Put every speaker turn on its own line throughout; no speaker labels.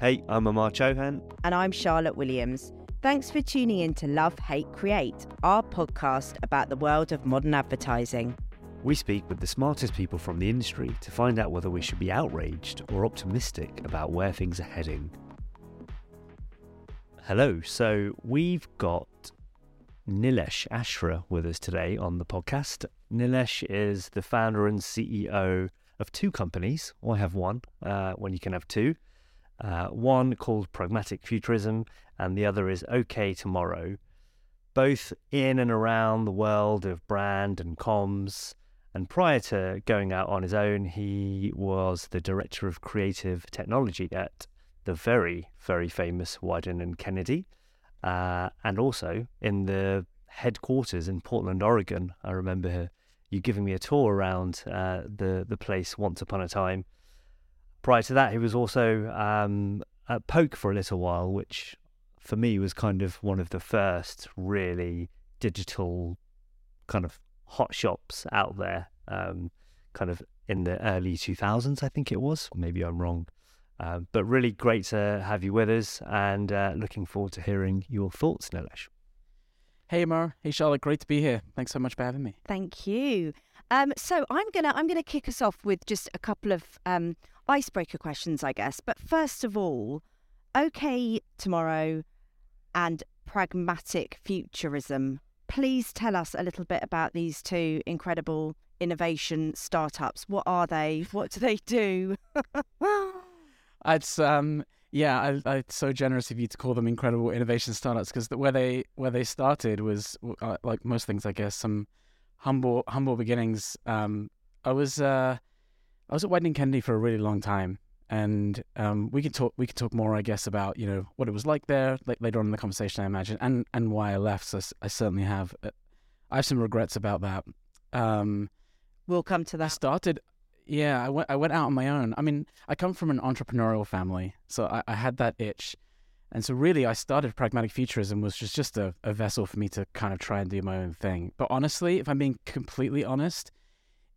Hey, I'm Amar Chohan.
And I'm Charlotte Williams. Thanks for tuning in to Love, Hate, Create, our podcast about the world of modern advertising.
We speak with the smartest people from the industry to find out whether we should be outraged or optimistic about where things are heading. Hello, so we've got Nilesh Ashra with us today on the podcast. Nilesh is the founder and CEO of two companies. Well, I have one uh, when you can have two. Uh, one called Pragmatic Futurism, and the other is OK Tomorrow. Both in and around the world of brand and comms. And prior to going out on his own, he was the director of creative technology at the very, very famous Wieden and Kennedy, uh, and also in the headquarters in Portland, Oregon. I remember you giving me a tour around uh, the the place once upon a time. Prior to that, he was also um, at Poke for a little while, which for me was kind of one of the first really digital kind of hot shops out there, um, kind of in the early 2000s, I think it was. Maybe I'm wrong. Uh, but really great to have you with us and uh, looking forward to hearing your thoughts, Nilesh.
Hey, Amar. Hey, Charlotte. Great to be here. Thanks so much for having me.
Thank you. Um, so I'm gonna I'm gonna kick us off with just a couple of um, icebreaker questions, I guess. But first of all, okay, tomorrow, and pragmatic futurism. Please tell us a little bit about these two incredible innovation startups. What are they? What do they do?
it's um yeah, I, I, it's so generous of you to call them incredible innovation startups because the, where they where they started was uh, like most things, I guess, some humble humble beginnings. Um, I was uh, I was at Wieden Kennedy for a really long time, and um, we could talk we could talk more, I guess, about you know what it was like there like, later on in the conversation, I imagine, and and why I left. So I certainly have uh, I have some regrets about that. Um,
we'll come to that. I
started yeah, I went I went out on my own. I mean, I come from an entrepreneurial family, so I, I had that itch. And so really I started pragmatic futurism was just, just a, a vessel for me to kind of try and do my own thing. But honestly, if I'm being completely honest,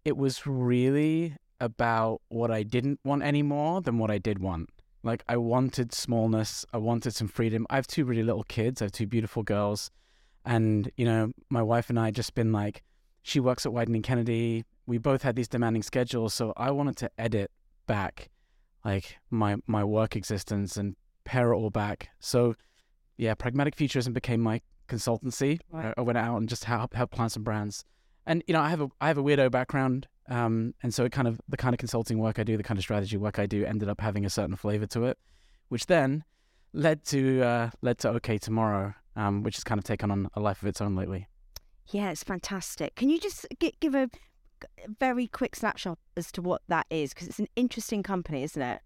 it was really about what I didn't want anymore than what I did want. Like I wanted smallness, I wanted some freedom. I have two really little kids, I have two beautiful girls. And, you know, my wife and I just been like, she works at and Kennedy we both had these demanding schedules, so I wanted to edit back like my my work existence and pare it all back. So yeah, pragmatic futurism became my consultancy. Right. I, went out and just help help clients and brands. And you know, I have a I have a weirdo background, um, and so it kind of the kind of consulting work I do, the kind of strategy work I do, ended up having a certain flavor to it, which then led to uh, led to OK Tomorrow, um, which has kind of taken on a life of its own lately.
Yeah, it's fantastic. Can you just give a very quick snapshot as to what that is because it's an interesting company, isn't it?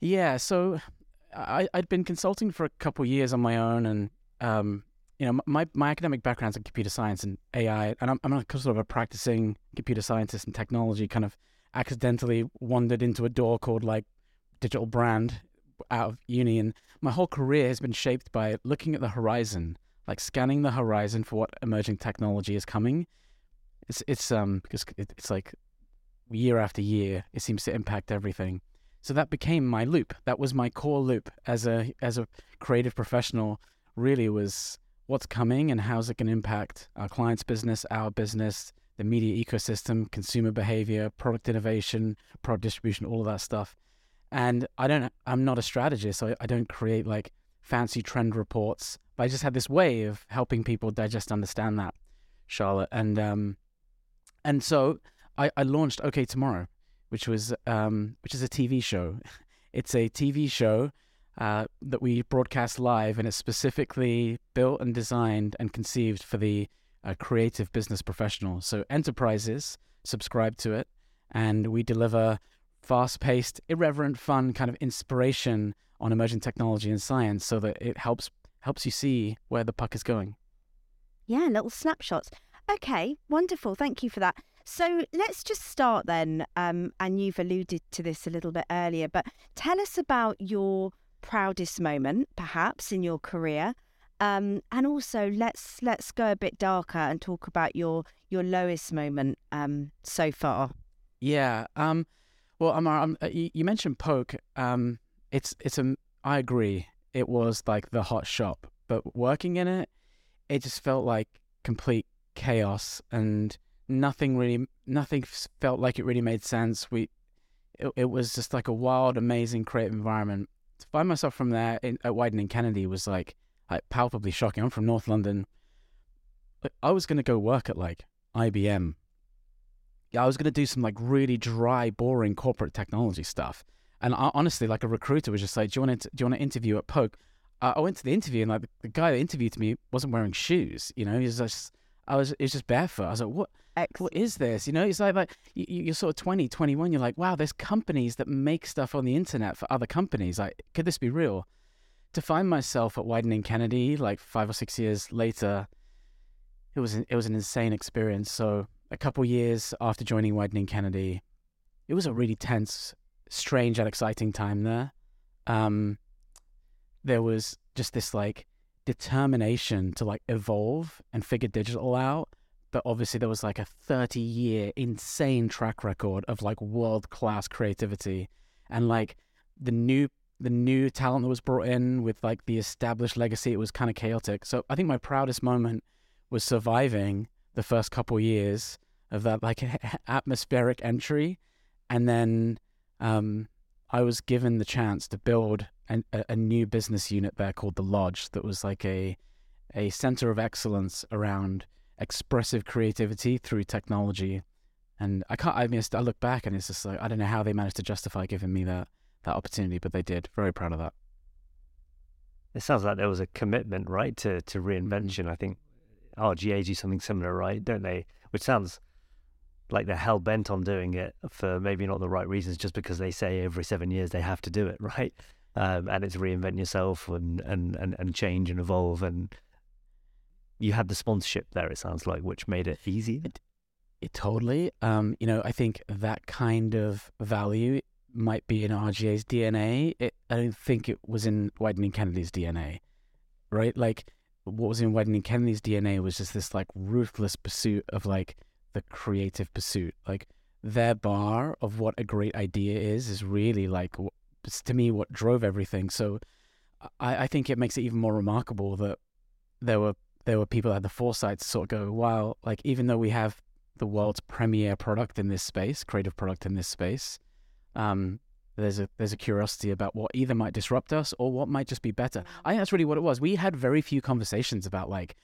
Yeah. So I, I'd been consulting for a couple years on my own, and um, you know, my my academic background's in computer science and AI, and I'm I'm sort of a practicing computer scientist and technology. Kind of accidentally wandered into a door called like digital brand out of uni, and my whole career has been shaped by looking at the horizon, like scanning the horizon for what emerging technology is coming, it's it's um because it's like year after year it seems to impact everything. So that became my loop. That was my core loop as a as a creative professional. Really was what's coming and how's it going to impact our clients' business, our business, the media ecosystem, consumer behavior, product innovation, product distribution, all of that stuff. And I don't, I'm not a strategist, so I don't create like fancy trend reports. But I just had this way of helping people digest, understand that, Charlotte. And um, and so I, I launched OK Tomorrow, which was um, which is a TV show. It's a TV show uh, that we broadcast live, and it's specifically built and designed and conceived for the uh, creative business professional. So enterprises subscribe to it, and we deliver fast-paced, irreverent, fun kind of inspiration on emerging technology and science, so that it helps helps you see where the puck is going.
Yeah, little snapshots. Okay, wonderful. Thank you for that. So let's just start then. Um, and you've alluded to this a little bit earlier, but tell us about your proudest moment, perhaps in your career, um, and also let's let's go a bit darker and talk about your your lowest moment um, so far.
Yeah. Um, well, Amar, um, uh, you, mentioned Poke. Um, it's it's a I agree. It was like the hot shop, but working in it, it just felt like complete chaos and nothing really nothing felt like it really made sense. We it, it was just like a wild, amazing, creative environment. To find myself from there in, at Wieden Kennedy was like like palpably shocking. I'm from North London. I was going to go work at like IBM. Yeah, I was going to do some like really dry, boring corporate technology stuff. And I, honestly, like a recruiter was just like, "Do you want to do you want to interview at Poke?" Uh, I went to the interview and like the, guy that interviewed me wasn't wearing shoes. You know, he was just I was it's just barefoot. I was like, "What? Excellent. What is this?" You know, it's like like you, are sort of 20, 21. You're like, "Wow, there's companies that make stuff on the internet for other companies. Like, could this be real?" To find myself at Wieden Kennedy like five or six years later, it was an, it was an insane experience. So a couple years after joining Wieden Kennedy, it was a really tense, strange, and exciting time there. Um, there was just this like determination to like evolve and figure digital out. But obviously, there was like a 30 year insane track record of like world class creativity. And like the new the new talent that was brought in with like the established legacy it was kind of chaotic. So i think my proudest moment was surviving the first couple years of that like atmospheric entry, and then um, I was given the chance to build an, a, a new business unit there called the Lodge that was like a a center of excellence around expressive creativity through technology. And I can't. I mean, I look back and it's just like I don't know how they managed to justify giving me that that opportunity, but they did. Very proud of that.
It sounds like there was a commitment, right, to to reinvention. Mm-hmm. I think RGA do something similar, right? Don't they? Which sounds like they're hell bent on doing it for maybe not the right reasons, just because they say every seven years they have to do it, right? Um, and it's reinvent yourself and, and, and, and change and evolve. And you had the sponsorship there, it sounds like, which made it easy.
It, it totally. Um, you know, I think that kind of value might be in RGA's DNA. It, I don't think it was in Wieden Kennedy's DNA, right? Like what was in Wieden Kennedy's DNA was just this like ruthless pursuit of like the creative pursuit. Like their bar of what a great idea is is really like to me what drove everything. So I, I think it makes it even more remarkable that there were there were people that had the foresight to sort of go, wow, like even though we have the world's premier product in this space, creative product in this space, um, there's a there's a curiosity about what either might disrupt us or what might just be better. I think that's really what it was. We had very few conversations about like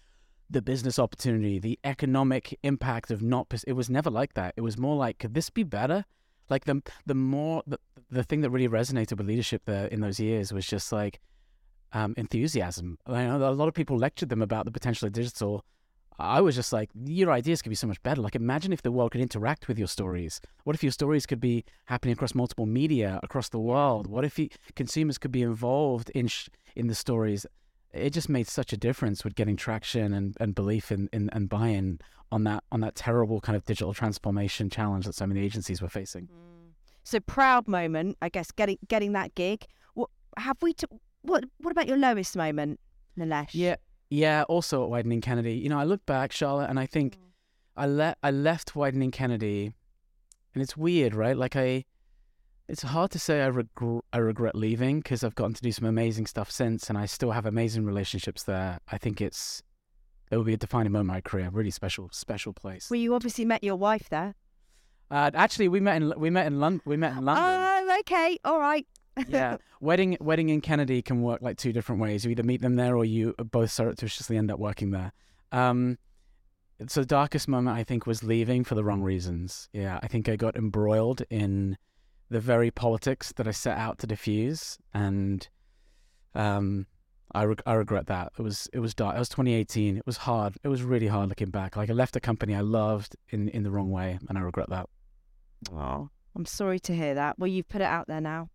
the business opportunity, the economic impact of not. It was never like that. It was more like, could this be better? Like the the more the, the thing that really resonated with leadership there in those years was just like um, enthusiasm. I know a lot of people lectured them about the potential of digital, I was just like, your ideas could be so much better. Like, imagine if the world could interact with your stories. What if your stories could be happening across multiple media across the world? What if consumers could be involved in sh- in the stories? It just made such a difference with getting traction and, and belief in, in and buy-in on that on that terrible kind of digital transformation challenge that so many agencies were facing. Mm.
So proud moment, I guess, getting getting that gig. What have we? T- what What about your lowest moment, Nilesh?
Yeah, yeah, also at Wieden Kennedy. You know, I look back, Charlotte, and I think mm. I le- I left Wieden Kennedy, and it's weird, right? Like I, it's hard to say I regret I regret leaving because I've gotten to do some amazing stuff since, and I still have amazing relationships there. I think it's it will be a defining moment in my career. Really special, special place.
Well, you obviously met your wife there.
Uh, actually, we met in we met in London. We met in London.
Oh, okay, all right
yeah, wedding wedding in Kennedy can work like two different ways. You either meet them there, or you both surreptitiously end up working there. Um, so the darkest moment I think was leaving for the wrong reasons. Yeah, I think I got embroiled in the very politics that I set out to diffuse, and um, I re- I regret that. It was it was dark. It was 2018. It was hard. It was really hard looking back. Like I left a company I loved in in the wrong way, and I regret that.
Oh, I'm sorry to hear that. Well, you've put it out there now.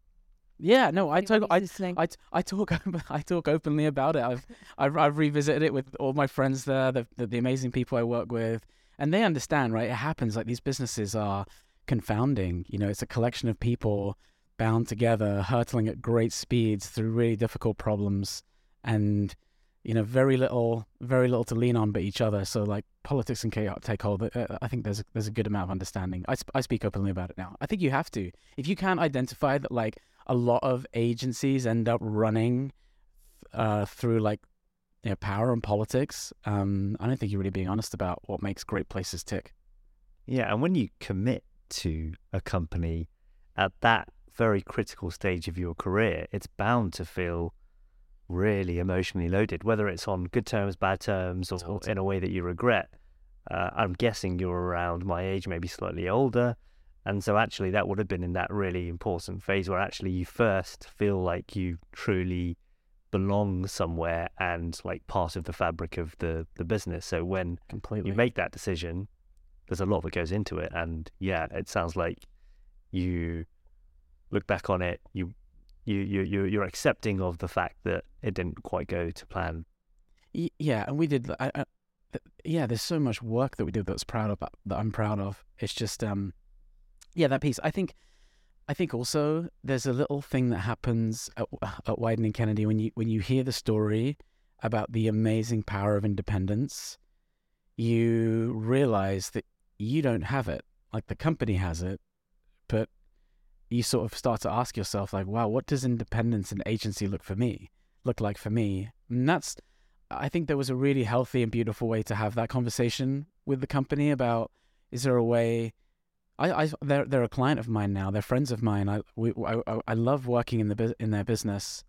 Yeah, no, I talk, I, I, I talk, I talk openly about it. I've, I've, I've revisited it with all my friends there, the, the, the amazing people I work with, and they understand, right? It happens. Like these businesses are confounding. You know, it's a collection of people bound together, hurtling at great speeds through really difficult problems, and you know, very little, very little to lean on but each other. So like politics and chaos take hold. Uh, I think there's a, there's a good amount of understanding. I, sp- I speak openly about it now. I think you have to. If you can't identify that, like a lot of agencies end up running uh, through like you know, power and politics. Um, I don't think you're really being honest about what makes great places tick.
Yeah, and when you commit to a company at that very critical stage of your career, it's bound to feel really emotionally loaded, whether it's on good terms, bad terms, or
Totally.
in a way that you regret. Uh, I'm guessing you're around my age, maybe slightly older. And so, actually, that would have been in that really important phase where actually you first feel like you truly belong somewhere and like part of the fabric of the, the business. So, when
Completely.
you make that decision, there's a lot that goes into it. And yeah, it sounds like you look back on it, you you you you- you're accepting of the fact that it didn't quite go to plan.
Yeah, and we did. I, I, yeah, there's so much work that we did that's proud of that I'm proud of. It's just um, yeah, that piece. I think, I think also there's a little thing that happens at, at Wieden Kennedy when you when you hear the story about the amazing power of independence, you realize that you don't have it. Like the company has it, but you sort of start to ask yourself like, wow, what does independence and agency look for me? Look like for me? And that's I think there was a really healthy and beautiful way to have that conversation with the company about is there a way I, I they're they're a client of mine now. They're friends of mine. I we I, I- I love working in the in their business.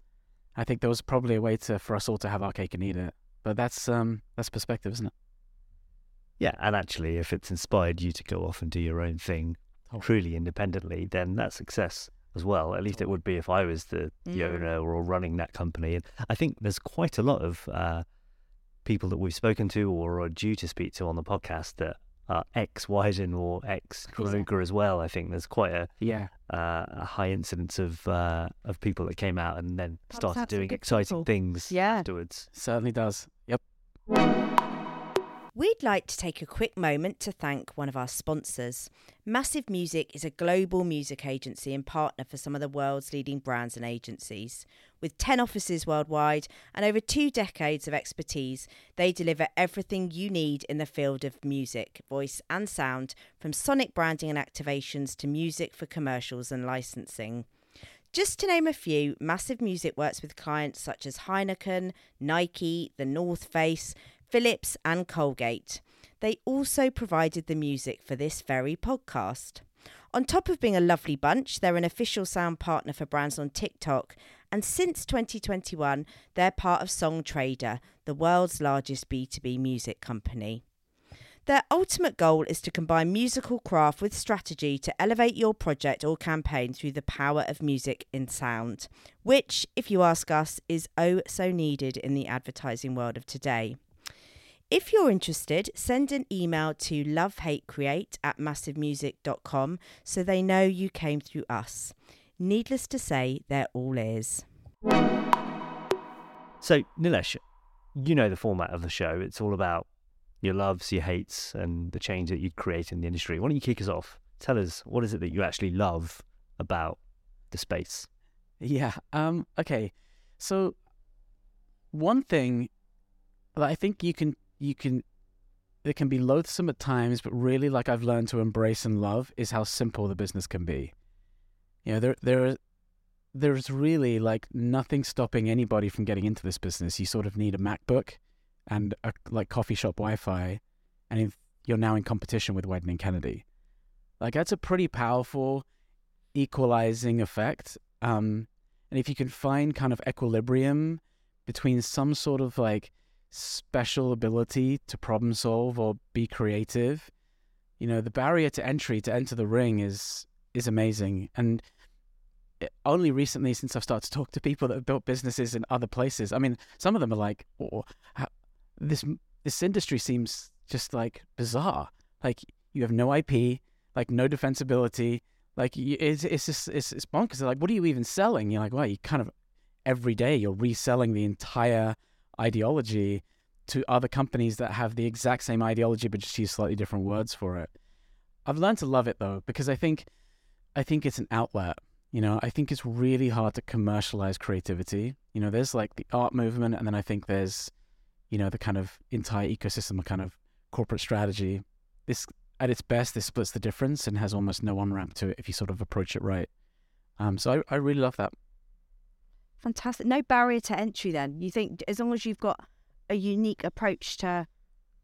I think there was probably a way to for us all to have our cake and eat it. But that's um that's perspective, isn't it?
Yeah, and actually, if it's inspired you to go off and do your own thing
Totally.
truly independently, then that's success as well. At least it would be if I was the, the
Mm.
owner or running that company. And I think there's quite a lot of uh, people that we've spoken to or are due to speak to on the podcast that are ex Wieden or ex Kruger as well. I think there's quite a,
Yeah.
uh, a high incidence of uh, of people that came out and then started doing exciting
people.
things
Yeah.
afterwards.
Certainly does. Yep.
We'd like to take a quick moment to thank one of our sponsors. Massive Music is a global music agency and partner for some of the world's leading brands and agencies. With 10 offices worldwide and over two decades of expertise, they deliver everything you need in the field of music, voice, and sound, from sonic branding and activations to music for commercials and licensing. Just to name a few, Massive Music works with clients such as Heineken, Nike, The North Face, Philips, and Colgate. They also provided the music for this very podcast. On top of being a lovely bunch, they're an official sound partner for brands on TikTok, and since 2021, they're part of Songtradr, the world's largest B2B music company. Their ultimate goal is to combine musical craft with strategy to elevate your project or campaign through the power of music in sound, which, if you ask us, is oh so needed in the advertising world of today. If you're interested, send an email to lovehatecreate at massivemusic.com so they know you came through us. Needless to say, they're all ears.
So, Nilesh, you know the format of the show. It's all about your loves, your hates, and the change that you create in the industry. Why don't you kick us off? Tell us what is it that you actually love about the space?
Yeah. Um. Okay. So, one thing that I think you can you can it can be loathsome at times, but really, like I've learned to embrace and love, is how simple the business can be. You know, there there there's really like nothing stopping anybody from getting into this business. You sort of need a MacBook and a like coffee shop Wi-Fi, and you're now in competition with Wieden Kennedy, like that's a pretty powerful equalizing effect. Um, and if you can find kind of equilibrium between some sort of like special ability to problem solve or be creative, you know, the barrier to entry to enter the ring is is amazing. And eh, only recently, since I've started to talk to people that have built businesses in other places, I mean, some of them are like, oh, this this industry seems just like bizarre. Like you have no IP, like no defensibility. Like it's it's just it's, it's bonkers. They're like, what are you even selling? You're like, well, you kind of every day you're reselling the entire ideology to other companies that have the exact same ideology but just use slightly different words for it. I've learned to love it though because I think I think it's an outlet. You know, I think it's really hard to commercialize creativity. You know, there's like the art movement and then I think there's you know the kind of entire ecosystem of kind of corporate strategy. This at its best this splits the difference and has almost no on ramp to it if you sort of approach it right. Um, so I, I really love that.
Fantastic. No barrier to entry then. You think as long as you've got a unique approach to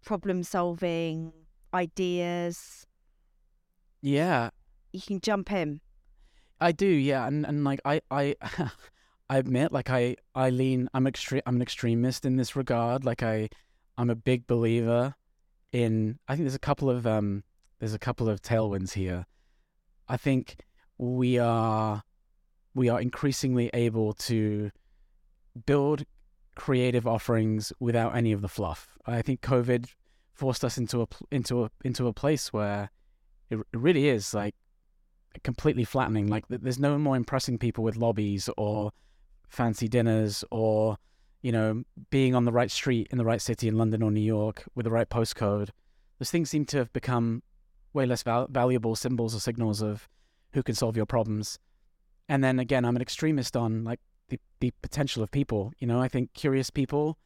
problem solving, ideas,
Yeah,
you can jump in.
I do. Yeah, and and like I I. I admit, like I, I lean. I'm extreme. I'm an extremist in this regard. Like I, I'm a big believer in. I think there's a couple of um, there's a couple of tailwinds here. I think we are, we are increasingly able to build creative offerings without any of the fluff. I think COVID forced us into a into a into a place where it, it really is like completely flattening. Like there's no more impressing people with lobbies or fancy dinners or you know being on the right street in the right city in London or New York with the right postcode. Those things seem to have become way less val- valuable symbols or signals of who can solve your problems. And then again, I'm an extremist on like the, the potential of people. You know, I think curious people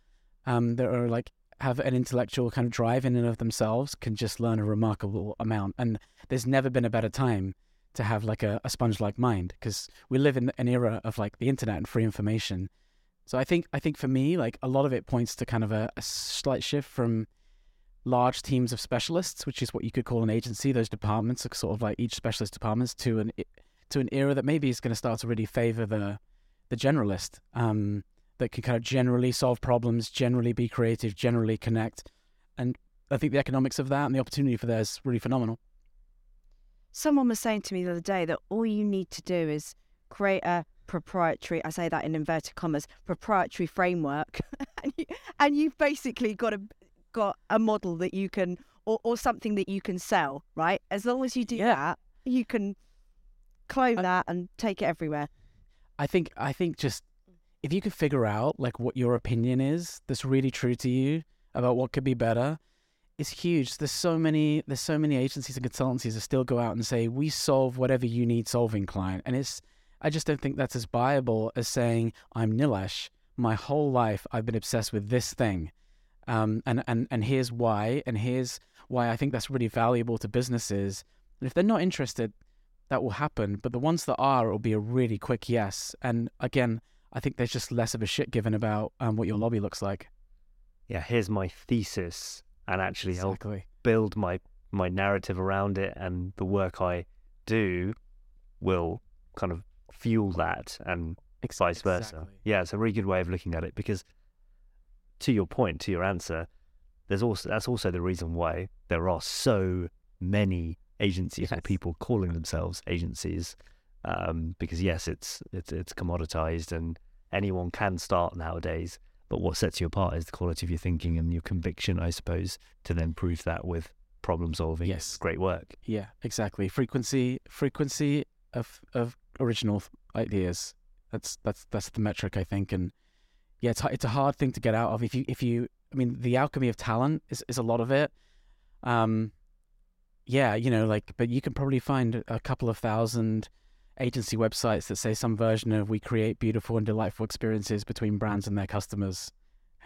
um, that are like have an intellectual kind of drive in and of themselves can just learn a remarkable amount. And there's never been a better time to have like a, a sponge like mind because we live in an era of like the internet and free information. So I think I think for me, like a lot of it points to kind of a, a slight shift from large teams of specialists, which is what you could call an agency. Those departments are sort of like each specialist departments to an to an era that maybe is going to start to really favor the the generalist um, that can kind of generally solve problems, generally be creative, generally connect, and I think the economics of that and the opportunity for that is really phenomenal.
Someone was saying to me the other day that all you need to do is create a proprietary, I say that in inverted commas, proprietary framework, and, you, and you've basically got a got a model that you can or, or something that you can sell, right? As long as you do
Yeah.
that, you can clone
I-
that and take it everywhere.
I think I think just if you could figure out like what your opinion is that's really true to you about what could be better, it's huge. There's so many there's so many agencies and consultancies that still go out and say we solve whatever you need solving, client. And it's I just don't think that's as viable as saying I'm Nilesh. My whole life I've been obsessed with this thing, um, and and and here's why, and here's why I think that's really valuable to businesses. And if they're not interested, that will happen. But the ones that are, it will be a really quick yes. And again, I think there's just less of a shit given about um, what your lobby looks like.
Yeah, here's my thesis, and actually help build my my narrative around it, and the work I do will kind of fuel that, and
Ex-
vice versa.
exactly.
Yeah, it's a really good way of looking at it because, to your point, to your answer, there's also that's also the reason why there are so many agencies or people calling themselves agencies, um, because yes, it's it's it's commoditized and anyone can start nowadays. But what sets you apart is the quality of your thinking and your conviction, I suppose, to then prove that with problem solving.
Yes.
great work.
Yeah, exactly. Frequency, frequency of of original ideas. That's that's that's the metric I think. And yeah, it's it's a hard thing to get out of. If you if you, I mean, the alchemy of talent is is a lot of it. Um, yeah, you know, like, but you can probably find a couple of thousand agency websites that say some version of we create beautiful and delightful experiences between brands and their customers.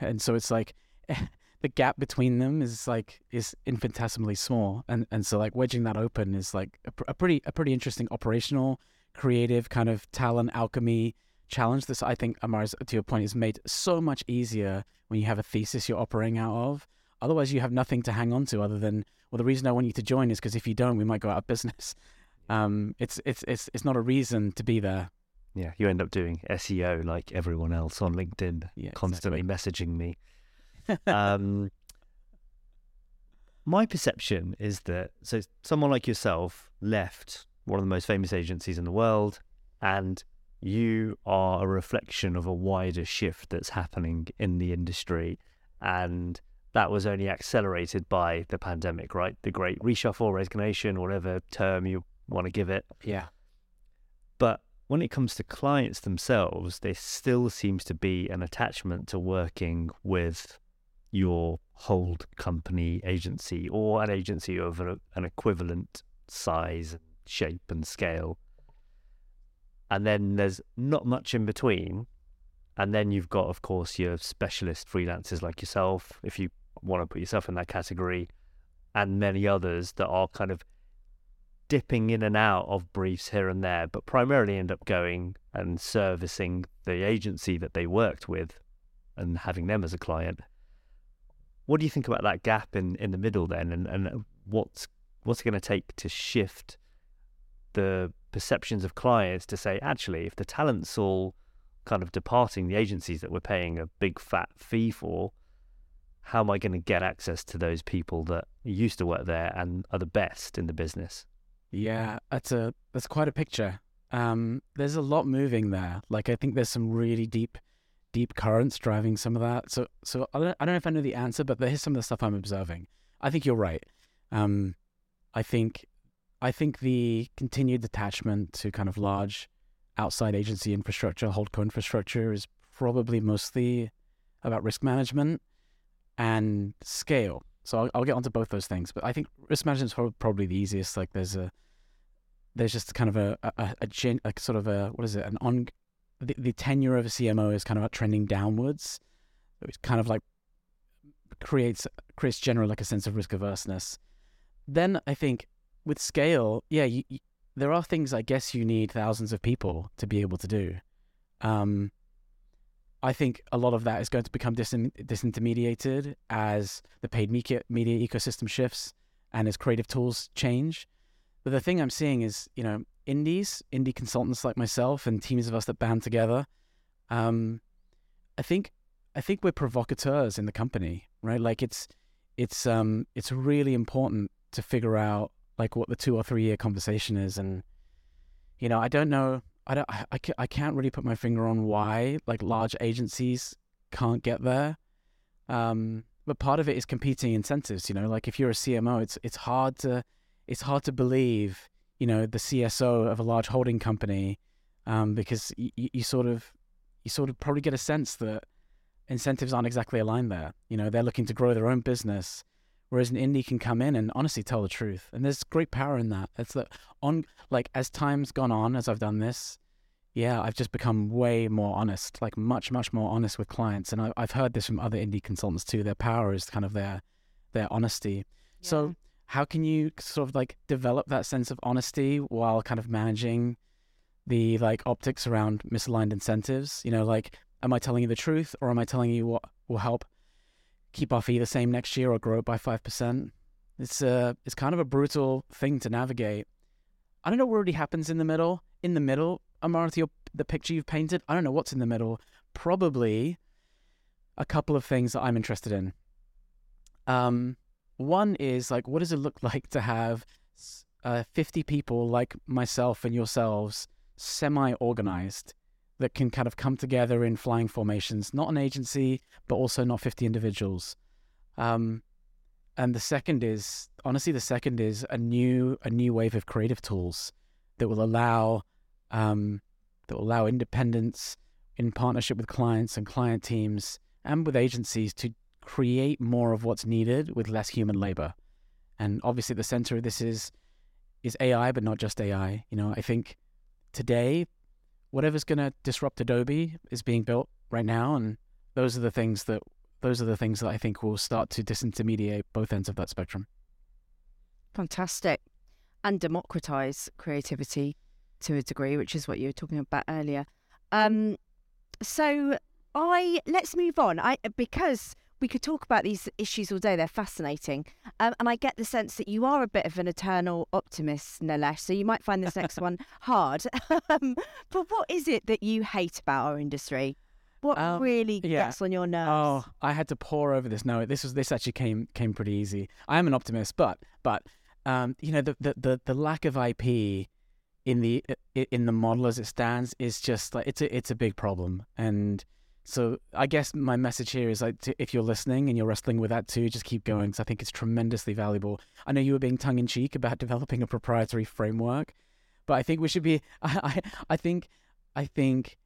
And so it's like the gap between them is like is infinitesimally small and and so like wedging that open is like a, a pretty a pretty interesting operational creative kind of talent alchemy challenge this i think amars to your point is made so much easier when you have a thesis you're operating out of otherwise you have nothing to hang on to other than well the reason i want you to join is because if you don't we might go out of business. Um it's it's it's it's not a reason to be there.
Yeah, you end up doing SEO like everyone else on LinkedIn,
yeah
constantly messaging me. um, my perception is that so someone like yourself left one of the most famous agencies in the world, and you are a reflection of a wider shift that's happening in the industry, and that was only accelerated by the pandemic, right? The great reshuffle, resignation, whatever term you want to give it.
yeah
But when it comes to clients themselves, there still seems to be an attachment to working with your hold company agency or an agency of an equivalent size, shape, and scale. And then there's not much in between. And then you've got, of course, your specialist freelancers like yourself, if you want to put yourself in that category, and many others that are kind of dipping in and out of briefs here and there, but primarily end up going and servicing the agency that they worked with and having them as a client. What do you think about that gap in, in the middle then, and, and what's what's it going to take to shift the perceptions of clients to say, actually, if the talent's all kind of departing the agencies that we're paying a big fat fee for, how am I going to get access to those people that used to work there and are the best in the business?
Yeah, that's a that's quite a picture. Um, there's a lot moving there. Like I think there's some really deep, deep currents driving some of that. So so I don't I don't know if I know the answer, but here's some of the stuff I'm observing. I think you're right. Um, I think I think the continued attachment to kind of large outside agency infrastructure, holdco infrastructure, is probably mostly about risk management and scale. So I'll, I'll get onto both those things, but I think risk management is probably the easiest. Like there's a there's just kind of a a, a, gen, a sort of a what is it an on the, the tenure of a CMO is kind of trending downwards. It kind of like creates creates general like a sense of risk averseness. Then I think with scale, yeah, you, you, there are things I guess you need thousands of people to be able to do. Um, I think a lot of that is going to become disintermediated as the paid media, media ecosystem shifts and as creative tools change. But the thing I'm seeing is, you know, indies, indie consultants like myself, and teams of us that band together. Um, I think, I think we're provocateurs in the company, right? Like it's, it's, um, it's really important to figure out like what the two or three year conversation is, and you know, I don't know I don't I, I can't really put my finger on why like large agencies can't get there. Um, but part of it is competing incentives. You know, like if you're a CMO, it's it's hard to it's hard to believe you know the CSO of a large holding company um, because you, you sort of you sort of probably get a sense that incentives aren't exactly aligned there. You know, they're looking to grow their own business, whereas an indie can come in and honestly tell the truth. And there's great power in that. It's that on like as time's gone on, as I've done this, yeah, I've just become way more honest, like much, much more honest with clients. And I, have heard this from other indie consultants too. Their power is kind of their their honesty. Yeah. So how can you sort of like develop that sense of honesty while kind of managing the like optics around misaligned incentives? You know, like am I telling you the truth or am I telling you what will help keep our fee the same next year or grow it by five percent? It's a it's kind of a brutal thing to navigate. I don't know what really happens in the middle. In the middle, Amartya, the picture you've painted? I don't know what's in the middle. Probably a couple of things that I'm interested in. Um, one is like, what does it look like to have uh, 50 people like myself and yourselves semi organized that can kind of come together in flying formations, not an agency, but also not 50 individuals. Um, and the second is honestly, the second is a new a new wave of creative tools that will allow um, that will allow independence in partnership with clients and client teams and with agencies to create more of what's needed with less human labor. And obviously, the center of this is is AI, but not just AI. You know, I think today, whatever's going to disrupt Adobe is being built right now, and those are the things that those are the things that I think will start to disintermediate both ends of that spectrum.
Fantastic, and democratize creativity to a degree, which is what you were talking about earlier. Um, so I let's move on. I because we could talk about these issues all day. They're fascinating, um, and I get the sense that you are a bit of an eternal optimist, Nilesh. So you might find this next one hard. um, but what is it that you hate about our industry? What um, really yeah. gets on your nerves?
Oh, I had to pour over this. No, this was this actually came came pretty easy. I am an optimist, but but um, you know the, the the the lack of IP in the in the model as it stands is just like it's a it's a big problem and so I guess my message here is like to, if you're listening and you're wrestling with that too, just keep going because I think it's tremendously valuable. I know you were being tongue in cheek about developing a proprietary framework, but I think we should be. I, I I think I think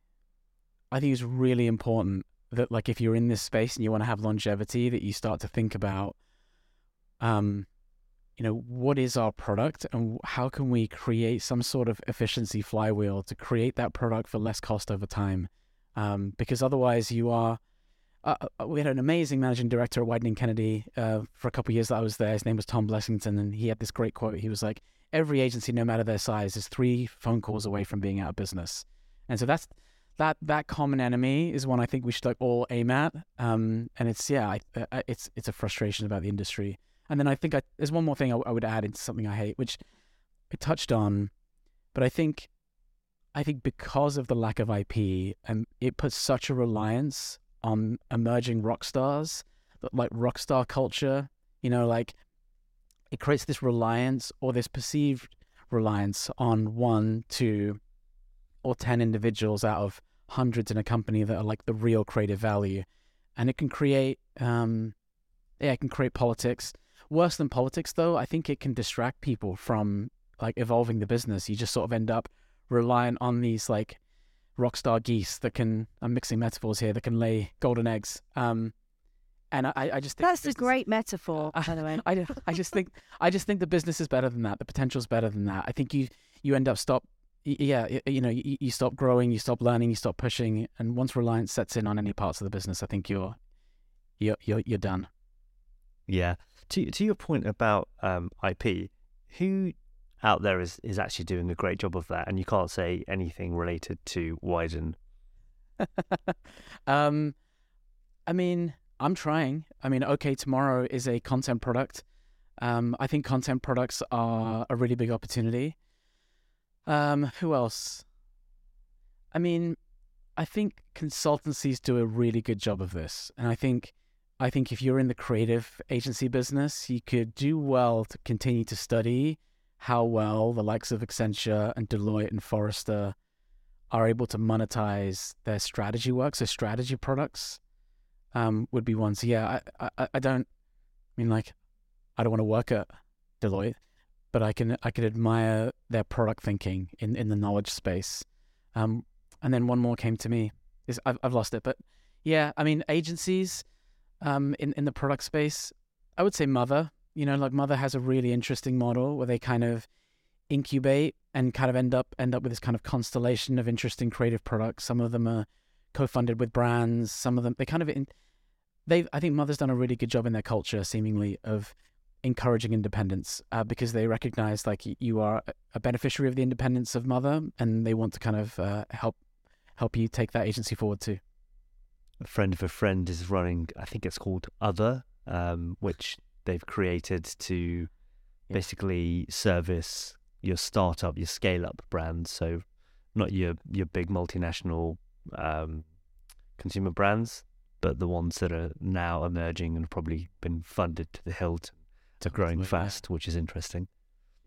I think it's really important that like if you're in this space and you want to have longevity, that you start to think about um you know, what is our product and how can we create some sort of efficiency flywheel to create that product for less cost over time? Um, because otherwise, you are. Uh, uh we had an amazing managing director at Wieden Kennedy uh, for a couple of years that I was there. His name was Tom Blessington, and he had this great quote. He was like, every agency, no matter their size, is three phone calls away from being out of business. And so that's that that common enemy is one I think we should like all aim at. Um, and it's yeah, I, uh, it's it's a frustration about the industry. And then I think I, there's one more thing I, I would add into something I hate, which I touched on, but I think I think because of the lack of IP, and um, it puts such a reliance on emerging rock stars, like rock star culture. You know, like it creates this reliance or this perceived reliance on one, two, or 10 individuals out of hundreds in a company that are like the real creative value. And it can create, um, yeah, it can create politics. Worse than politics, though, I think it can distract people from like evolving the business. You just sort of end up reliant on these like rock star geese that can, I'm mixing metaphors here, that can lay golden eggs. Um, and I, I just
think that's business, a great metaphor, by the way.
I, I just think I just think the business is better than that. The potential is better than that. I think you you end up stop yeah you know you, you stop growing, you stop learning, you stop pushing, and once reliance sets in on any parts of the business, I think you're you're you're, you're done.
Yeah. To to your point about um, IP, who out there is is actually doing a great job of that, and you can't say anything related to Wieden.
um, I mean, I'm trying. I mean, OK Tomorrow is a content product. Um, I think content products are a really big opportunity. Um, who else? I mean, I think consultancies do a really good job of this, and I think, I think if you're in the creative agency business, you could do well to continue to study how well the likes of Accenture and Deloitte and Forrester are able to monetize their strategy work, so strategy products um, would be ones. Yeah, I, I, I don't I mean like I don't want to work at Deloitte, but I can I can admire their product thinking in, in the knowledge space. Um, and then one more came to me. Is I've I've lost it, but yeah, I mean agencies um, in in the product space. I would say Mother. You know, like Mother has a really interesting model where they kind of incubate and kind of end up end up with this kind of constellation of interesting creative products. Some of them are co-funded with brands. Some of them they kind of in, they've I think Mother's done a really good job in their culture, seemingly, of encouraging independence uh, because they recognize like you are a beneficiary of the independence of Mother, and they want to kind of uh, help help you take that agency forward too.
A friend of a friend is running. I think it's called Other, um, which they've created to yeah. basically service your startup, your scale up brands. So not your your big multinational um, consumer brands but the ones that are now emerging and probably been funded to the hilt to growing fast, which is interesting.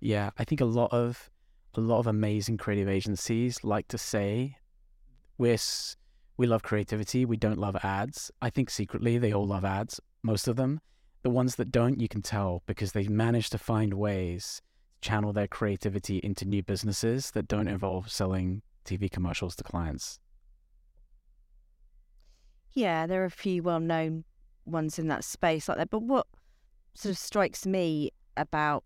Yeah, I think a lot of a lot of amazing creative agencies like to say we're we love creativity, we don't love ads. I think secretly they all love ads, most of them. The ones that don't, you can tell because they've managed to find ways to channel their creativity into new businesses that don't involve selling TV commercials to clients.
Yeah, there are a few well known ones in that space like that. But what sort of strikes me about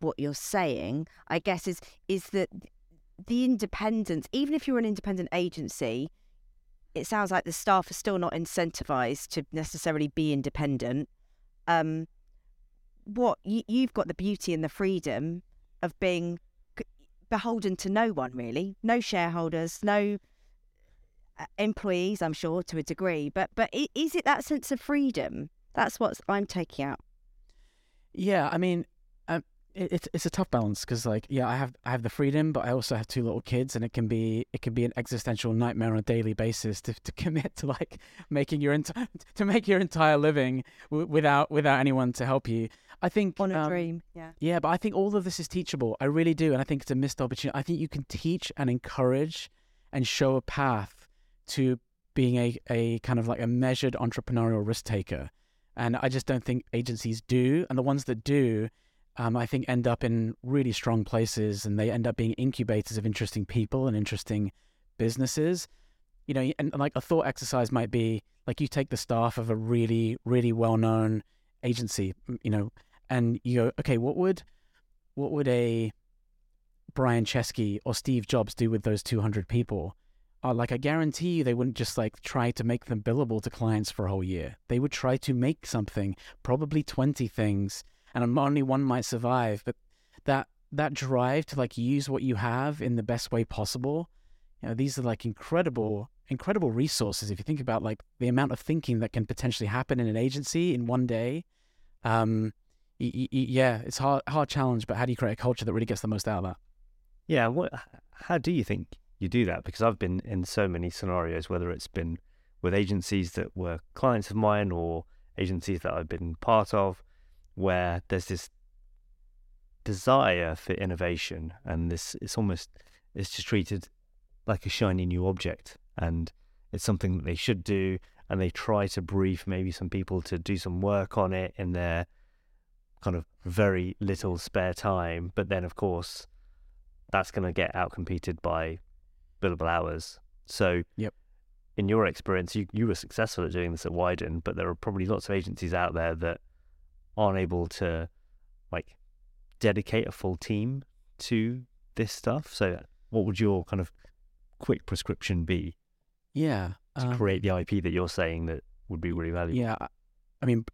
what you're saying, I guess, is is that the independence, even if you're an independent agency, it sounds like the staff are still not incentivized to necessarily be independent. Um, what you, you've got the beauty and the freedom of being beholden to no one, really, no shareholders, no uh, employees, I'm sure, to a degree. But but is it that sense of freedom? That's what I'm taking out.
Yeah, I mean, it, it's it's a tough balance because like yeah, I have I have the freedom, but I also have two little kids, and it can be it can be an existential nightmare on a daily basis to, to commit to like making your entire to make your entire living w- without without anyone to help you. I think
on a um, dream, yeah,
yeah, but I think all of this is teachable. I really do, and I think it's a missed opportunity. I think you can teach and encourage and show a path to being a, a kind of like a measured entrepreneurial risk taker. And I just don't think agencies do. And the ones that do, um, I think end up in really strong places and they end up being incubators of interesting people and interesting businesses. You know, and, and like a thought exercise might be like you take the staff of a really, really well known agency, you know, and you go, okay, what would what would a Brian Chesky or Steve Jobs do with those 200 people? uh, like I guarantee you, they wouldn't just like try to make them billable to clients for a whole year. They would try to make something, probably twenty things, and only one might survive. But that that drive to like use what you have in the best way possible. You know, these are like incredible, incredible resources. If you think about like the amount of thinking that can potentially happen in an agency in one day, um, y- y- yeah, it's hard, hard challenge. But how do you create a culture that really gets the most out of that?
Yeah, what? How do you think you do that? Because I've been in so many scenarios, whether it's been with agencies that were clients of mine or agencies that I've been part of, where there's this desire for innovation, and this it's almost it's just treated like a shiny new object, and it's something that they should do, and they try to brief maybe some people to do some work on it in their kind of very little spare time, but then of course that's going to get outcompeted by billable hours. So,
Yep.
in your experience, you, you were successful at doing this at Wieden, but there are probably lots of agencies out there that aren't able to like dedicate a full team to this stuff. So, what would your kind of quick prescription be
Yeah,
to
um,
create the IP that you're saying that would be really valuable?
Yeah, I- mean,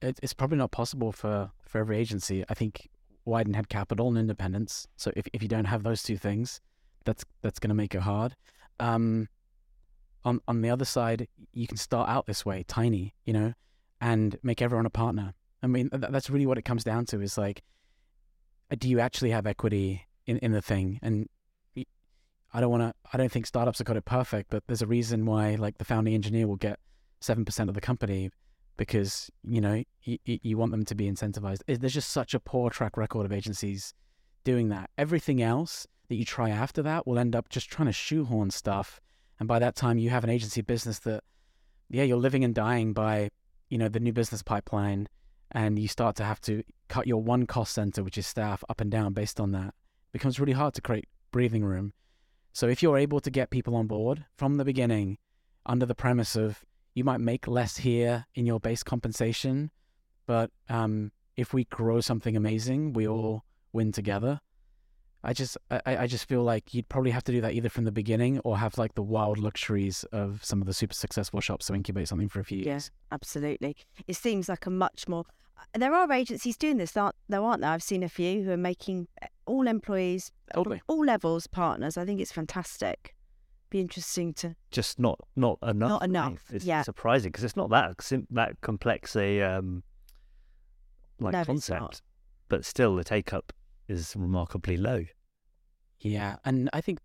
it, it's probably not possible for for every agency. I think Wieden had capital and independence, so if if you don't have those two things, that's that's going to make it hard. Um, on on the other side, you can start out this way, tiny, you know, and make everyone a partner. I mean, th- that's really what it comes down to. Is like, uh, do you actually have equity in in the thing? And I don't want to. I don't think startups have got it perfect, but there's a reason why, like, the founding engineer will get seven percent of the company because you know you want them to be incentivized. There's just such a poor track record of agencies doing that. Everything else that you try after that will end up just trying to shoehorn stuff, and by that time you have an agency business that, yeah, you're living and dying by you know the new business pipeline, and you start to have to cut your one cost center, which is staff, up and down based on that. It becomes really hard to create breathing room. So if you're able to get people on board from the beginning, under the premise of you might make less here in your base compensation, but um, if we grow something amazing, we all win together. I just, I, I just feel like you'd probably have to do that either from the beginning or have like the wild luxuries of some of the super successful shops to incubate something for a few
Yeah,
years.
absolutely. It seems like a much more. There are agencies doing this, aren't there? Aren't there? I've seen a few who are making uh, all employees,
Totally.
all levels, partners. I think it's fantastic. Be interesting to.
Just not not enough.
Not
right?
enough,
It's
yeah.
surprising because it's not that sim- that complex a um like
No,
concept, but still the take up is remarkably low.
Yeah, and I think,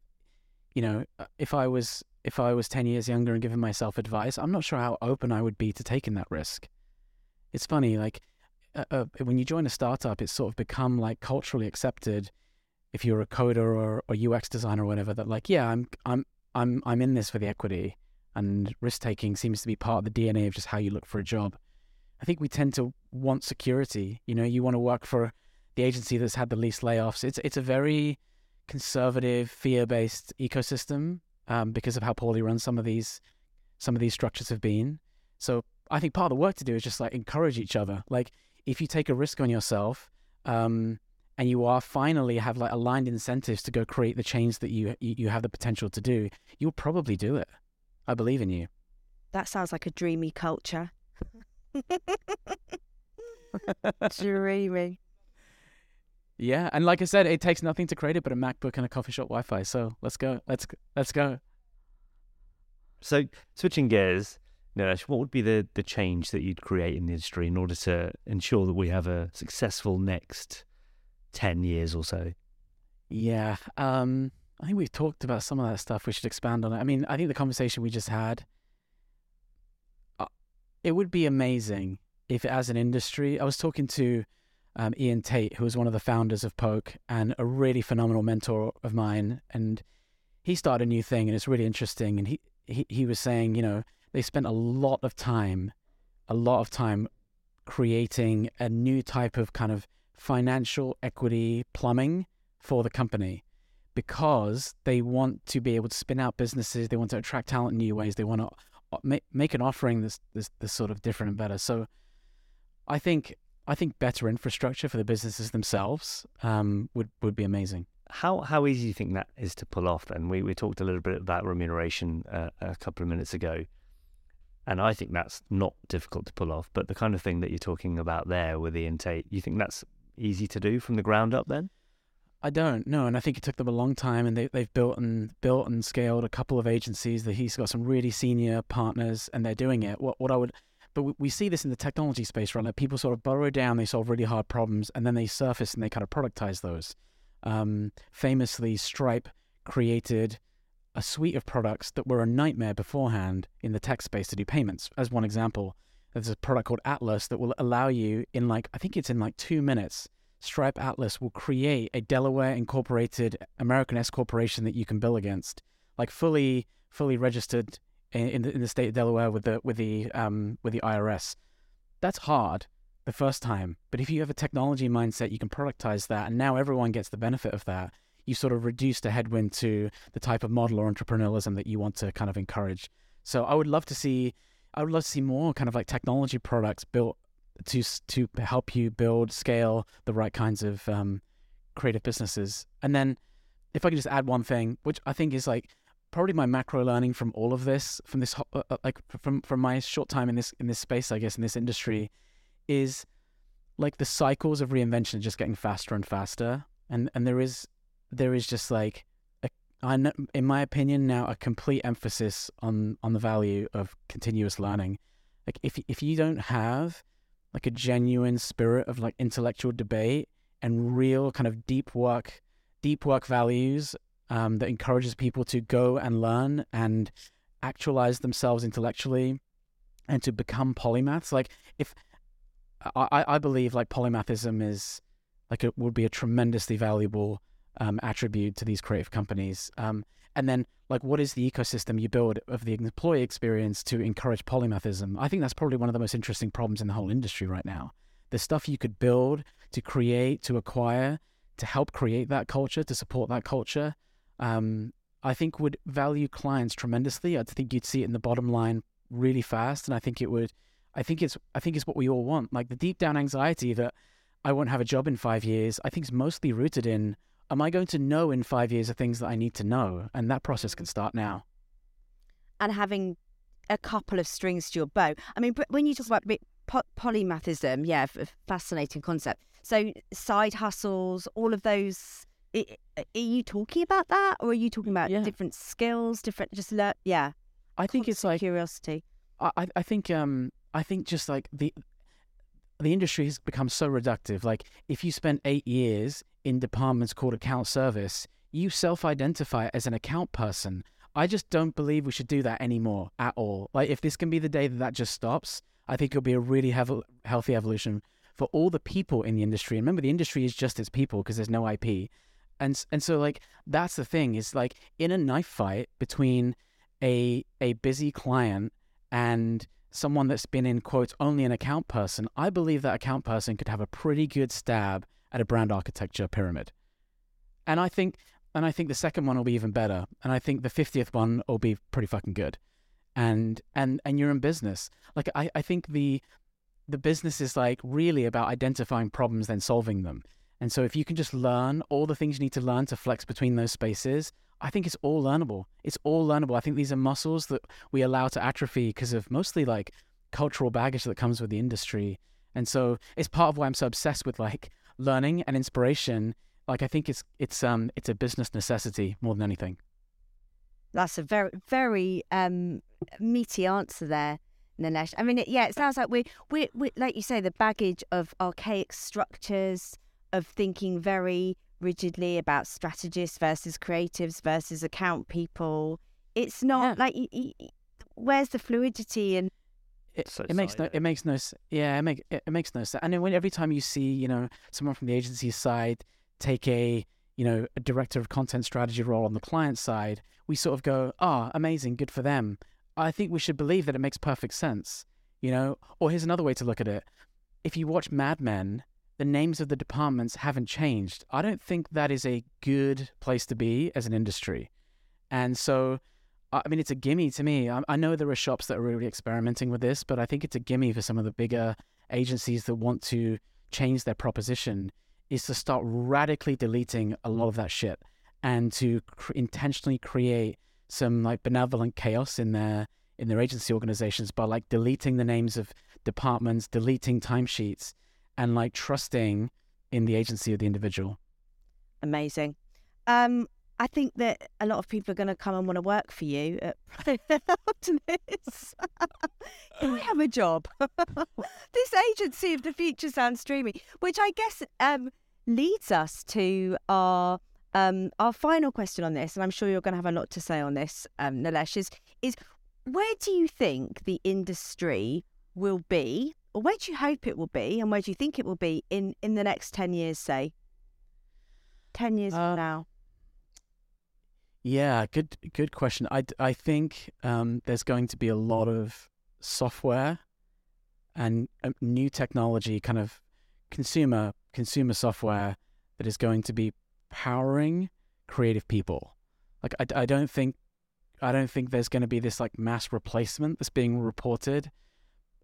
you know, uh, if I was if I was ten years younger and giving myself advice, I'm not sure how open I would be to taking that risk. It's funny, like uh, uh, when you join a startup, it's sort of become like culturally accepted. If you're a coder or, or UX designer or whatever, that like, yeah, I'm I'm I'm I'm in this for the equity, and risk taking seems to be part of the DNA of just how you look for a job. I think we tend to want security. You know, you want to work for the agency that's had the least layoffs. It's it's a very conservative, fear-based ecosystem um, because of how poorly run some of these some of these structures have been. So I think part of the work to do is just like encourage each other. Like if you take a risk on yourself, um, and you are finally have like aligned incentives to go create the change that you you you have the potential to do, you'll probably do it. I believe in you.
That sounds like a dreamy culture. dreamy.
Yeah, and like I said, it takes nothing to create it but a MacBook and a coffee shop Wi-Fi. So let's go. Let's let's go.
So switching gears, Nilesh, what would be the, the change that you'd create in the industry in order to ensure that we have a successful next ten years or so?
Yeah. Um, I think we've talked about some of that stuff. We should expand on it. I mean, I think the conversation we just had, uh, it would be amazing if, as an industry, I was talking to um, Ian Tate, who was one of the founders of Poke and a really phenomenal mentor of mine. And he started a new thing, and it's really interesting. And he, he, he was saying, you know, they spent a lot of time, a lot of time creating a new type of kind of financial equity plumbing for the company because they want to be able to spin out businesses. They want to attract talent in new ways. They want to make make an offering that's this this sort of different and better. So, I think I think better infrastructure for the businesses themselves um, would would be amazing.
How how easy do you think that is to pull off? Then we we talked a little bit about remuneration uh, a couple of minutes ago, and I think that's not difficult to pull off. But the kind of thing that you're talking about there with the intake, you think that's easy to do from the ground up? Then
I don't know, and I think it took them a long time, and they they've built and built and scaled a couple of agencies. That he's got some really senior partners, and they're doing it. What what I would, but we, we see this in the technology space, right? Like people sort of burrow down, they solve really hard problems, and then they surface and they kind of productize those. Um, famously, Stripe created a suite of products that were a nightmare beforehand in the tech space to do payments. As one example, there's a product called Atlas that will allow you in like I think it's in like two minutes Stripe Atlas will create a Delaware incorporated American S corporation that you can bill against, like fully fully registered in, the, in the state of Delaware with the with the um, with the IRS. That's hard the first time, but if you have a technology mindset, you can productize that, and now everyone gets the benefit of that. You sort of reduce the headwind to the type of model or entrepreneurialism that you want to kind of encourage. So I would love to see, I would love to see more kind of like technology products built to to help you build, scale the right kinds of um, creative businesses. And then, if I could just add one thing, which I think is like probably my macro learning from all of this, from this uh, uh, like from from my short time in this in this space, I guess in this industry, is like the cycles of reinvention are just getting faster and faster, and and there is there is just like a, I in my opinion now a complete emphasis on on the value of continuous learning. Like if if you don't have like a genuine spirit of like intellectual debate and real kind of deep work, deep work values um, that encourages people to go and learn and actualize themselves intellectually and to become polymaths. Like if I, I believe like polymathism is like it would be a tremendously valuable um, attribute to these creative companies. Um, and then like what is the ecosystem you build of the employee experience to encourage polymathism i think that's probably one of the most interesting problems in the whole industry right now. The stuff you could build to create to acquire to help create that culture to support that culture um, i think would value clients tremendously. I think you'd see it in the bottom line really fast and i think it would i think it's i think it's what we all want. Like the deep down anxiety that i won't have a job in five years i think is mostly rooted in am I going to know in five years the things that I need to know? And that process can start now.
And having a couple of strings to your bow. I mean, when you talk about polymathism, yeah, fascinating concept. So side hustles, all of those. Are you talking about that, or are you talking about yeah. different skills, different just learn? Yeah,
I think it's like
curiosity.
I I think um I think just like the the industry has become so reductive. Like if you spend eight years in departments called account service, you self identify as an account person. I just don't believe we should do that anymore at all. Like, if this can be the day that that just stops, I think it'll be a really hev- healthy evolution for all the people in the industry. And remember, the industry is just its people because there's no IP. And and so like that's the thing is like in a knife fight between a a busy client and someone that's been in quotes only an account person, I believe that account person could have a pretty good stab at a brand architecture pyramid. And I think and I think the second one will be even better. And I think the 50th one will be pretty fucking good. And and and you're in business. Like I, I think the the business is like really about identifying problems then solving them. And so if you can just learn all the things you need to learn to flex between those spaces, I think it's all learnable. It's all learnable. I think these are muscles that we allow to atrophy because of mostly like cultural baggage that comes with the industry. And so it's part of why I'm so obsessed with like learning and inspiration, like I think it's it's um it's a business necessity more than anything.
That's a very very um meaty answer there, Nilesh. I mean, it, yeah, it sounds like we we we like you say the baggage of archaic structures of thinking very rigidly about strategists versus creatives versus account people. It's not yeah. like where's the fluidity and
it, so it makes no it makes no yeah it make it, it makes no sense. And then when every time you see you know someone from the agency side take a you know a director of content strategy role on the client side we sort of go ah oh, amazing good for them. I think we should believe that it makes perfect sense you know? Or here's another way to look at it. If you watch mad men the names of the departments haven't changed. I don't think that is a good place to be as an industry. And so I mean, it's a gimme to me. I, I know there are shops that are really experimenting with this, but I think it's a gimme for some of the bigger agencies that want to change their proposition is to start radically deleting a lot of that shit and to cr- intentionally create some like benevolent chaos in their in their agency organizations by like deleting the names of departments, deleting timesheets, and like trusting in the agency of the individual.
Amazing. Um, I think that a lot of people are going to come and want to work for you at. Can I have a job? this agency of the future sounds dreamy, which I guess um, leads us to our um, our final question on this, and I'm sure you're going to have a lot to say on this, um, Nilesh. Is is where do you think the industry will be, or where do you hope it will be, and where do you think it will be in in the next ten years, say? Ten years
Uh,
from now.
Yeah, good good question. I, I think um, there's going to be a lot of software and um, new technology, kind of consumer consumer software that is going to be powering creative people. Like I, I don't think I don't think there's going to be this like mass replacement that's being reported.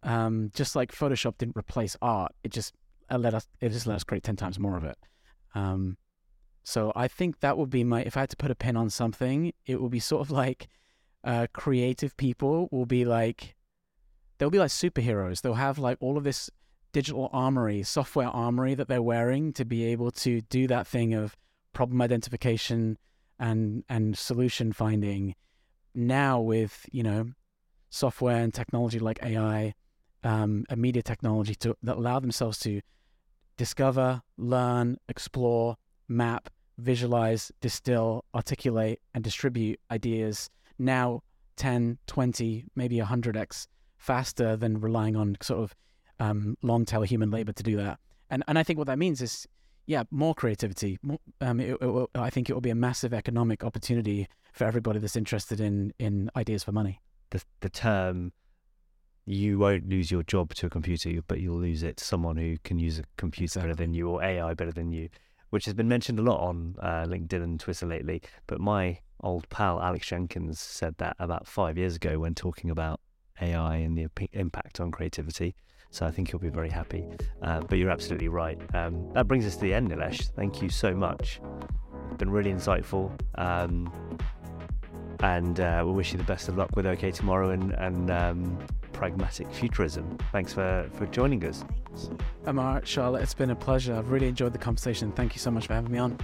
Um, just like Photoshop didn't replace art, it just let us it just let us create ten times more of it. Um, so I think that would be my if I had to put a pin on something, it would be sort of like uh, creative people will be like they'll be like superheroes. They'll have like all of this digital armory, software armory that they're wearing to be able to do that thing of problem identification and and solution finding. Now with you know software and technology like AI, um, and media technology to that allow themselves to discover, learn, explore, map, visualize, distill, articulate, and distribute ideas now 10, 20, maybe 100x faster than relying on sort of um, long tail human labor to do that. And and I think what that means is, yeah, more creativity. More, um, it, it will, I think it will be a massive economic opportunity for everybody that's interested in in ideas for money.
The the term you won't lose your job to a computer, but you'll lose it to someone who can use a computer better
Exactly.
than you or AI better than you, which has been mentioned a lot on uh, LinkedIn and Twitter lately. But my old pal Alex Jenkins said that about five years ago when talking about AI and the imp- impact on creativity. So I think he'll be very happy. Uh, but you're absolutely right. Um, that brings us to the end, Nilesh. Thank you so much. It's been really insightful. Um, and uh, we wish you the best of luck with OK Tomorrow and, and um, pragmatic futurism. Thanks for, for joining us.
Amar, Charlotte, it's been a pleasure. I've really enjoyed the conversation. Thank you so much for having me on.